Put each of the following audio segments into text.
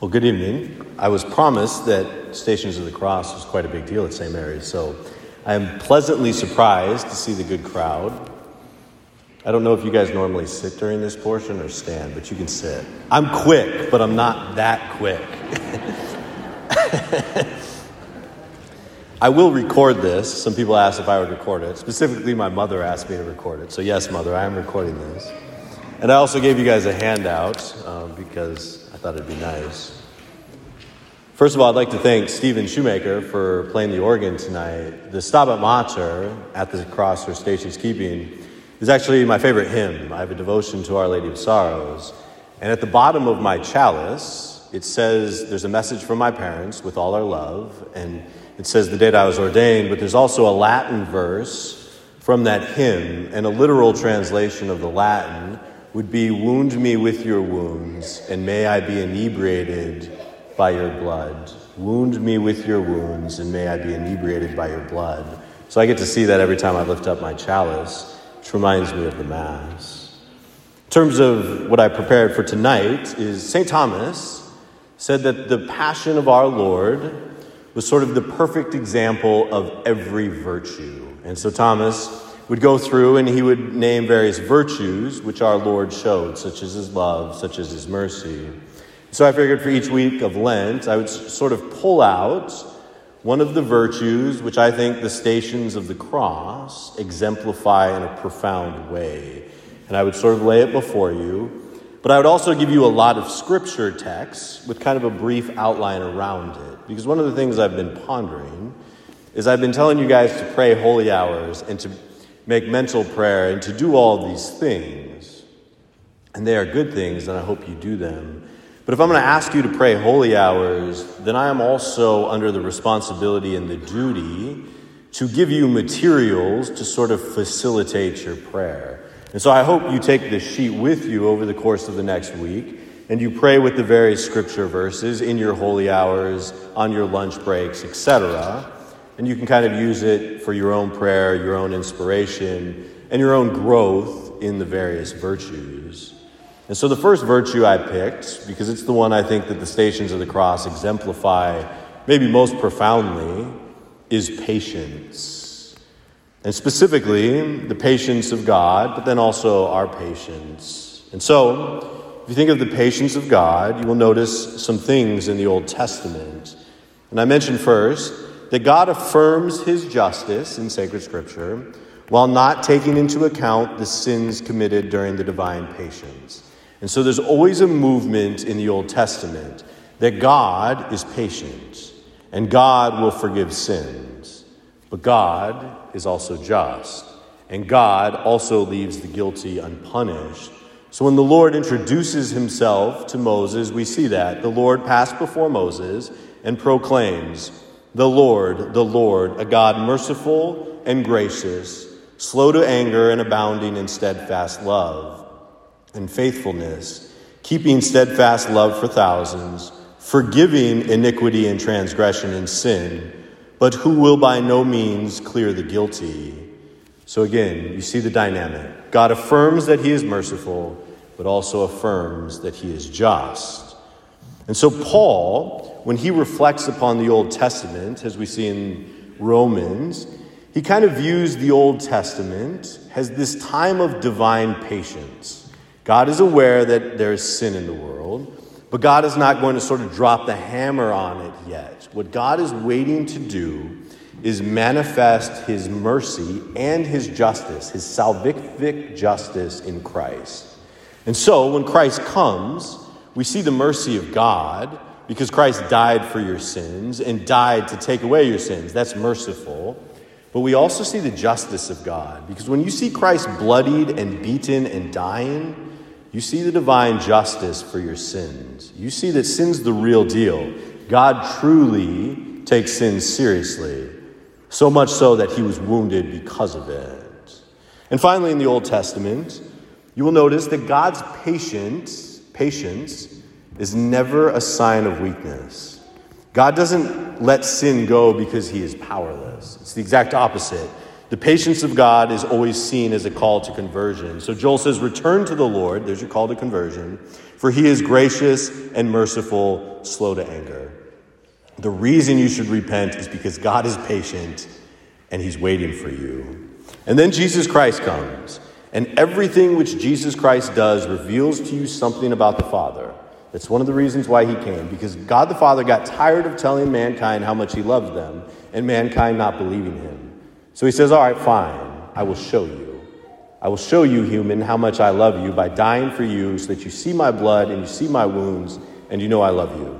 Well, good evening. I was promised that Stations of the Cross was quite a big deal at St. Mary's, so I am pleasantly surprised to see the good crowd. I don't know if you guys normally sit during this portion or stand, but you can sit. I'm quick, but I'm not that quick. I will record this. Some people asked if I would record it. Specifically, my mother asked me to record it. So, yes, mother, I am recording this. And I also gave you guys a handout um, because I thought it'd be nice. First of all, I'd like to thank Stephen Shoemaker for playing the organ tonight. The Stabat Mater at the cross her station keeping is actually my favorite hymn. I have a devotion to Our Lady of Sorrows. And at the bottom of my chalice, it says there's a message from my parents with all our love. And it says the date I was ordained, but there's also a Latin verse from that hymn, and a literal translation of the Latin would be Wound me with your wounds, and may I be inebriated by your blood. Wound me with your wounds, and may I be inebriated by your blood. So I get to see that every time I lift up my chalice, which reminds me of the Mass. In terms of what I prepared for tonight, is St. Thomas said that the passion of our Lord was sort of the perfect example of every virtue. And so Thomas would go through and he would name various virtues which our Lord showed, such as his love, such as his mercy. So I figured for each week of Lent, I would sort of pull out one of the virtues which I think the stations of the cross exemplify in a profound way. And I would sort of lay it before you. But I would also give you a lot of scripture texts with kind of a brief outline around it. Because one of the things I've been pondering is I've been telling you guys to pray holy hours and to make mental prayer and to do all these things. And they are good things, and I hope you do them. But if I'm going to ask you to pray holy hours, then I am also under the responsibility and the duty to give you materials to sort of facilitate your prayer. And so I hope you take this sheet with you over the course of the next week and you pray with the various scripture verses in your holy hours, on your lunch breaks, etc. And you can kind of use it for your own prayer, your own inspiration, and your own growth in the various virtues. And so the first virtue I picked, because it's the one I think that the stations of the cross exemplify maybe most profoundly, is patience. And specifically, the patience of God, but then also our patience. And so, if you think of the patience of God, you will notice some things in the Old Testament. And I mentioned first that God affirms his justice in sacred scripture while not taking into account the sins committed during the divine patience. And so there's always a movement in the Old Testament that God is patient and God will forgive sins. But God is also just, and God also leaves the guilty unpunished. So when the Lord introduces himself to Moses, we see that. The Lord passed before Moses and proclaims, the Lord, the Lord, a God merciful and gracious, slow to anger and abounding in steadfast love and faithfulness, keeping steadfast love for thousands, forgiving iniquity and transgression and sin, but who will by no means clear the guilty. So again, you see the dynamic. God affirms that he is merciful, but also affirms that he is just. And so, Paul, when he reflects upon the Old Testament, as we see in Romans, he kind of views the Old Testament as this time of divine patience. God is aware that there is sin in the world, but God is not going to sort of drop the hammer on it yet. What God is waiting to do is manifest his mercy and his justice, his salvific justice in Christ. And so, when Christ comes, we see the mercy of God because Christ died for your sins and died to take away your sins. That's merciful. But we also see the justice of God because when you see Christ bloodied and beaten and dying, you see the divine justice for your sins. You see that sin's the real deal. God truly takes sin seriously, so much so that he was wounded because of it. And finally, in the Old Testament, you will notice that God's patience Patience is never a sign of weakness. God doesn't let sin go because he is powerless. It's the exact opposite. The patience of God is always seen as a call to conversion. So Joel says, Return to the Lord. There's your call to conversion. For he is gracious and merciful, slow to anger. The reason you should repent is because God is patient and he's waiting for you. And then Jesus Christ comes. And everything which Jesus Christ does reveals to you something about the Father. That's one of the reasons why he came, because God the Father got tired of telling mankind how much he loved them and mankind not believing him. So he says, All right, fine, I will show you. I will show you, human, how much I love you by dying for you so that you see my blood and you see my wounds and you know I love you.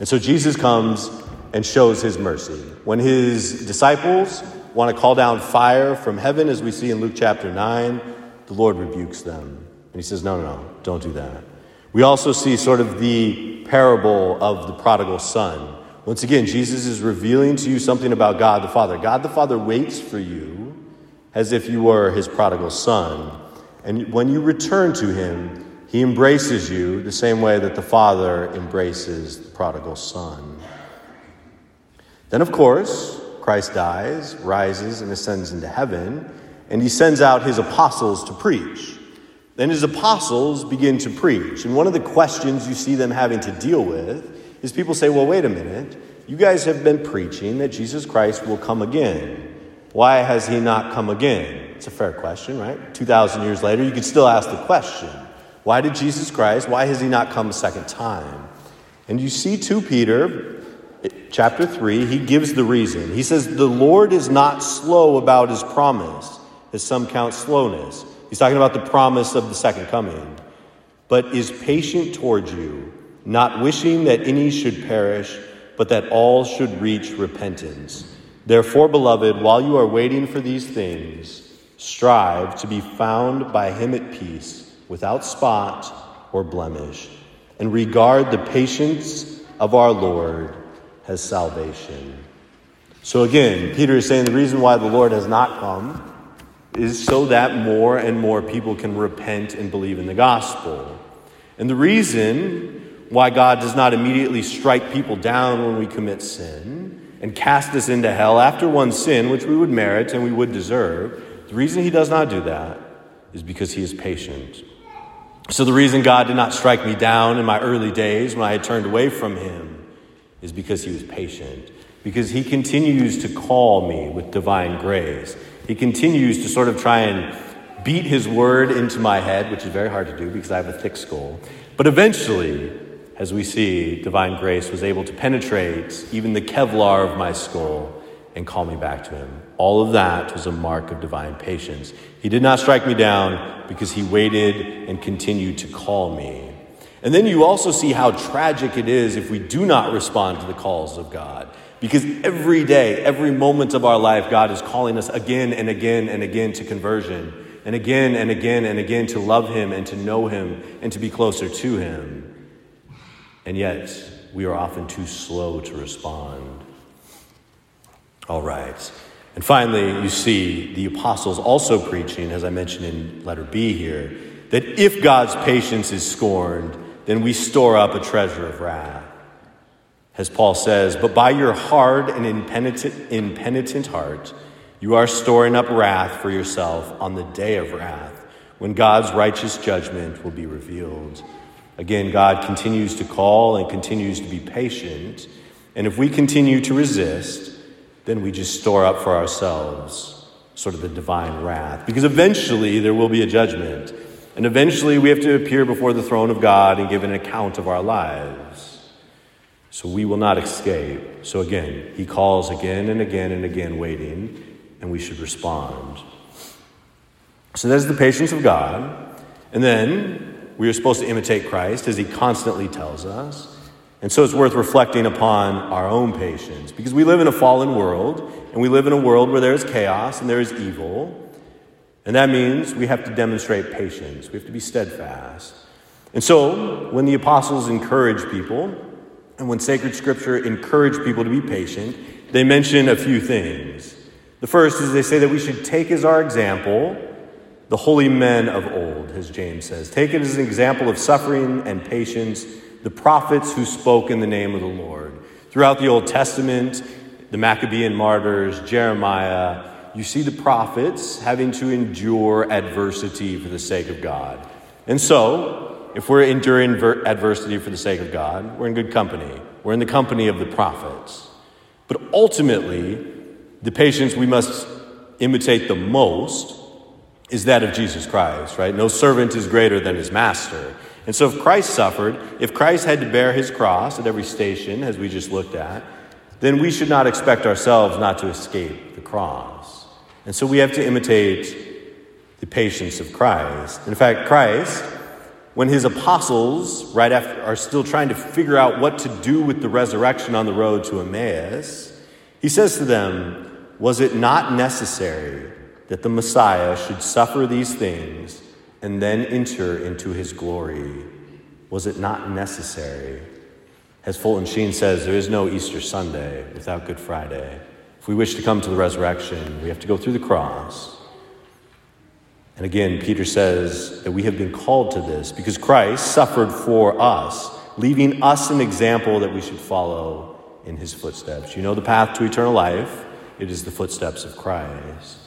And so Jesus comes and shows his mercy. When his disciples want to call down fire from heaven, as we see in Luke chapter 9, the Lord rebukes them. And he says, No, no, no, don't do that. We also see sort of the parable of the prodigal son once again, Jesus is revealing to you something about God the Father. God the Father waits for you as if you were his prodigal son. And when you return to him, he embraces you the same way that the Father embraces the prodigal son. Then, of course, Christ dies, rises, and ascends into heaven, and he sends out his apostles to preach. Then his apostles begin to preach. And one of the questions you see them having to deal with is people say, well, wait a minute. You guys have been preaching that Jesus Christ will come again. Why has he not come again? It's a fair question, right? 2,000 years later, you could still ask the question why did Jesus Christ, why has he not come a second time? And you see 2 Peter chapter 3, he gives the reason. He says, The Lord is not slow about his promise, as some count slowness. He's talking about the promise of the second coming, but is patient towards you not wishing that any should perish, but that all should reach repentance. Therefore, beloved, while you are waiting for these things, strive to be found by him at peace, without spot or blemish, and regard the patience of our Lord as salvation. So again, Peter is saying the reason why the Lord has not come is so that more and more people can repent and believe in the gospel. And the reason why God does not immediately strike people down when we commit sin and cast us into hell after one sin, which we would merit and we would deserve. The reason He does not do that is because He is patient. So, the reason God did not strike me down in my early days when I had turned away from Him is because He was patient. Because He continues to call me with divine grace. He continues to sort of try and beat His word into my head, which is very hard to do because I have a thick skull. But eventually, as we see, divine grace was able to penetrate even the Kevlar of my skull and call me back to Him. All of that was a mark of divine patience. He did not strike me down because He waited and continued to call me. And then you also see how tragic it is if we do not respond to the calls of God. Because every day, every moment of our life, God is calling us again and again and again to conversion, and again and again and again to love Him and to know Him and to be closer to Him. And yet, we are often too slow to respond. All right. And finally, you see the apostles also preaching, as I mentioned in letter B here, that if God's patience is scorned, then we store up a treasure of wrath. As Paul says, but by your hard and impenitent, impenitent heart, you are storing up wrath for yourself on the day of wrath, when God's righteous judgment will be revealed. Again, God continues to call and continues to be patient. And if we continue to resist, then we just store up for ourselves sort of the divine wrath. Because eventually there will be a judgment. And eventually we have to appear before the throne of God and give an account of our lives. So we will not escape. So again, he calls again and again and again, waiting, and we should respond. So there's the patience of God. And then we are supposed to imitate Christ, as he constantly tells us. And so it's worth reflecting upon our own patience because we live in a fallen world and we live in a world where there is chaos and there is evil. And that means we have to demonstrate patience, we have to be steadfast. And so when the apostles encourage people and when sacred scripture encourage people to be patient, they mention a few things. The first is they say that we should take as our example the holy men of old, as James says. Take it as an example of suffering and patience, the prophets who spoke in the name of the Lord. Throughout the Old Testament, the Maccabean martyrs, Jeremiah, you see the prophets having to endure adversity for the sake of God. And so, if we're enduring adversity for the sake of God, we're in good company. We're in the company of the prophets. But ultimately, the patience we must imitate the most is that of Jesus Christ, right? No servant is greater than his master. And so, if Christ suffered, if Christ had to bear his cross at every station, as we just looked at, then we should not expect ourselves not to escape the cross. And so, we have to imitate the patience of Christ. In fact, Christ, when his apostles, right after, are still trying to figure out what to do with the resurrection on the road to Emmaus, he says to them, Was it not necessary that the Messiah should suffer these things and then enter into his glory? Was it not necessary? As Fulton Sheen says, there is no Easter Sunday without Good Friday. If we wish to come to the resurrection, we have to go through the cross. And again, Peter says that we have been called to this because Christ suffered for us, leaving us an example that we should follow in his footsteps. You know the path to eternal life, it is the footsteps of Christ.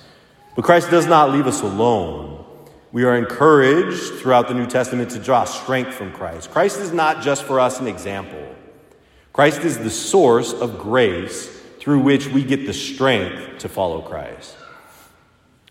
But Christ does not leave us alone. We are encouraged throughout the New Testament to draw strength from Christ. Christ is not just for us an example, Christ is the source of grace through which we get the strength to follow Christ.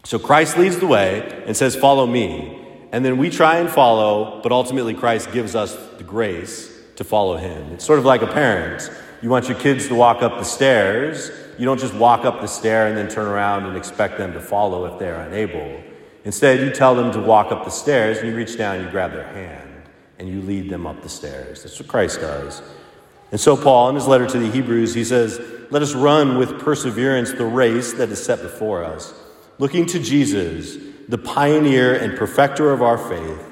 So Christ leads the way and says, Follow me. And then we try and follow, but ultimately Christ gives us the grace to follow him. It's sort of like a parent. You want your kids to walk up the stairs, you don't just walk up the stair and then turn around and expect them to follow if they're unable. Instead, you tell them to walk up the stairs, and you reach down and you grab their hand, and you lead them up the stairs. That's what Christ does. And so, Paul, in his letter to the Hebrews, he says, Let us run with perseverance the race that is set before us, looking to Jesus, the pioneer and perfecter of our faith,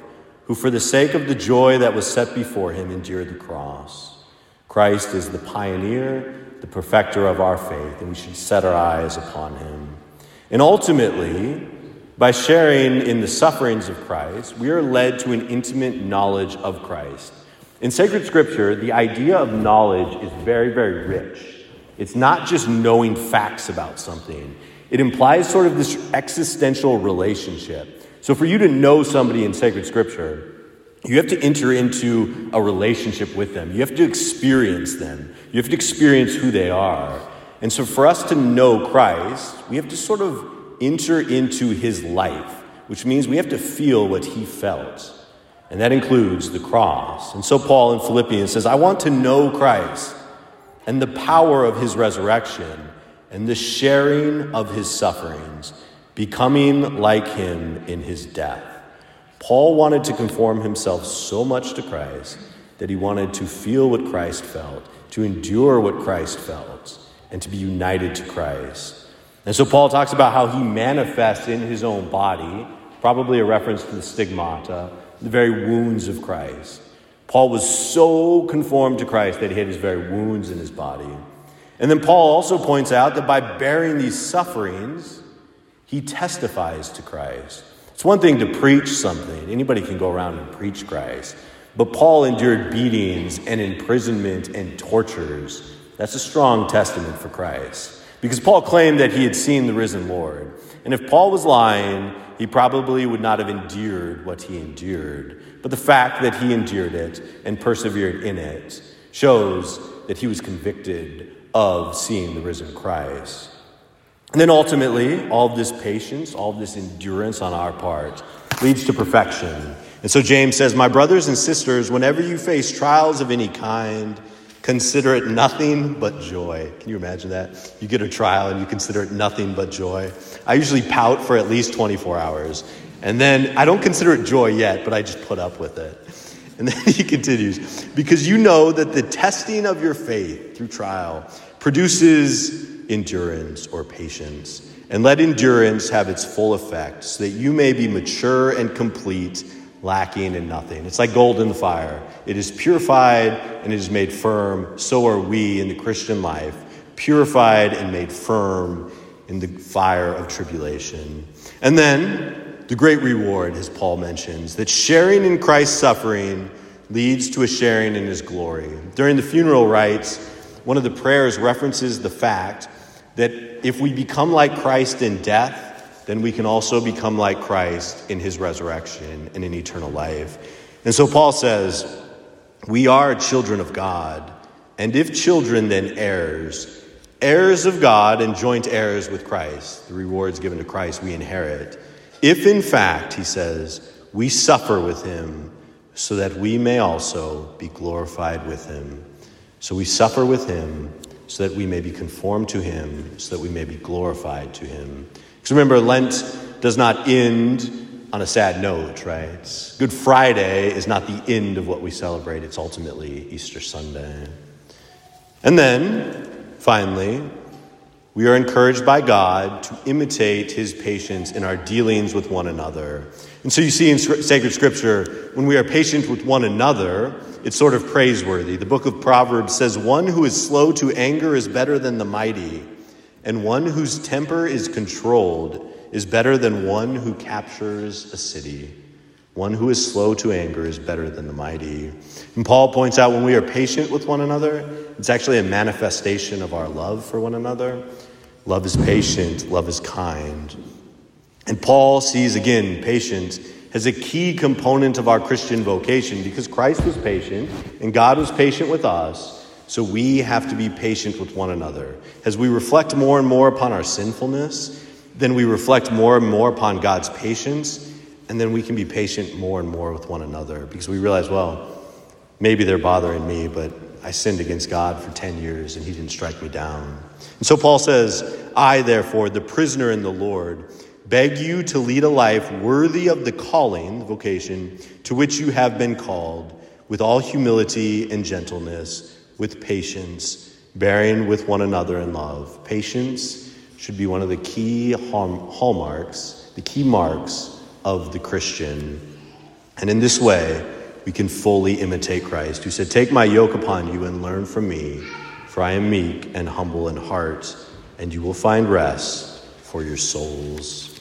who for the sake of the joy that was set before him endured the cross. Christ is the pioneer the perfecter of our faith, and we should set our eyes upon him. And ultimately, by sharing in the sufferings of Christ, we are led to an intimate knowledge of Christ. In sacred scripture, the idea of knowledge is very, very rich. It's not just knowing facts about something, it implies sort of this existential relationship. So, for you to know somebody in sacred scripture, you have to enter into a relationship with them. You have to experience them. You have to experience who they are. And so, for us to know Christ, we have to sort of enter into his life, which means we have to feel what he felt. And that includes the cross. And so, Paul in Philippians says, I want to know Christ and the power of his resurrection and the sharing of his sufferings, becoming like him in his death. Paul wanted to conform himself so much to Christ that he wanted to feel what Christ felt to endure what Christ felt, and to be united to Christ. And so Paul talks about how he manifests in his own body, probably a reference to the stigmata, the very wounds of Christ. Paul was so conformed to Christ that he had his very wounds in his body. And then Paul also points out that by bearing these sufferings, he testifies to Christ. It's one thing to preach something, anybody can go around and preach Christ. But Paul endured beatings and imprisonment and tortures. That's a strong testament for Christ. Because Paul claimed that he had seen the risen Lord. And if Paul was lying, he probably would not have endured what he endured. But the fact that he endured it and persevered in it shows that he was convicted of seeing the risen Christ. And then ultimately, all this patience, all this endurance on our part leads to perfection and so James says, My brothers and sisters, whenever you face trials of any kind, consider it nothing but joy. Can you imagine that? You get a trial and you consider it nothing but joy. I usually pout for at least 24 hours. And then I don't consider it joy yet, but I just put up with it. And then he continues, because you know that the testing of your faith through trial produces endurance or patience. And let endurance have its full effect, so that you may be mature and complete lacking in nothing. It's like gold in the fire. It is purified and it is made firm. So are we in the Christian life, purified and made firm in the fire of tribulation. And then the great reward, as Paul mentions, that sharing in Christ's suffering leads to a sharing in his glory. During the funeral rites, one of the prayers references the fact that if we become like Christ in death, then we can also become like Christ in his resurrection and in eternal life. And so Paul says, We are children of God, and if children, then heirs, heirs of God and joint heirs with Christ. The rewards given to Christ we inherit. If in fact, he says, we suffer with him, so that we may also be glorified with him. So we suffer with him so that we may be conformed to him, so that we may be glorified to him. Because remember, Lent does not end on a sad note, right? Good Friday is not the end of what we celebrate, it's ultimately Easter Sunday. And then, finally, we are encouraged by God to imitate his patience in our dealings with one another. And so you see in sacred scripture, when we are patient with one another, it's sort of praiseworthy. The book of Proverbs says, One who is slow to anger is better than the mighty, and one whose temper is controlled is better than one who captures a city. One who is slow to anger is better than the mighty. And Paul points out when we are patient with one another, it's actually a manifestation of our love for one another. Love is patient, love is kind. And Paul sees again patience as a key component of our Christian vocation because Christ was patient and God was patient with us. So we have to be patient with one another. As we reflect more and more upon our sinfulness, then we reflect more and more upon God's patience, and then we can be patient more and more with one another because we realize, well, maybe they're bothering me, but I sinned against God for 10 years and he didn't strike me down. And so Paul says, I, therefore, the prisoner in the Lord, beg you to lead a life worthy of the calling, the vocation, to which you have been called, with all humility and gentleness, with patience, bearing with one another in love. Patience should be one of the key hallmarks, the key marks of the Christian. And in this way, we can fully imitate Christ, who said, Take my yoke upon you and learn from me, for I am meek and humble in heart, and you will find rest for your souls.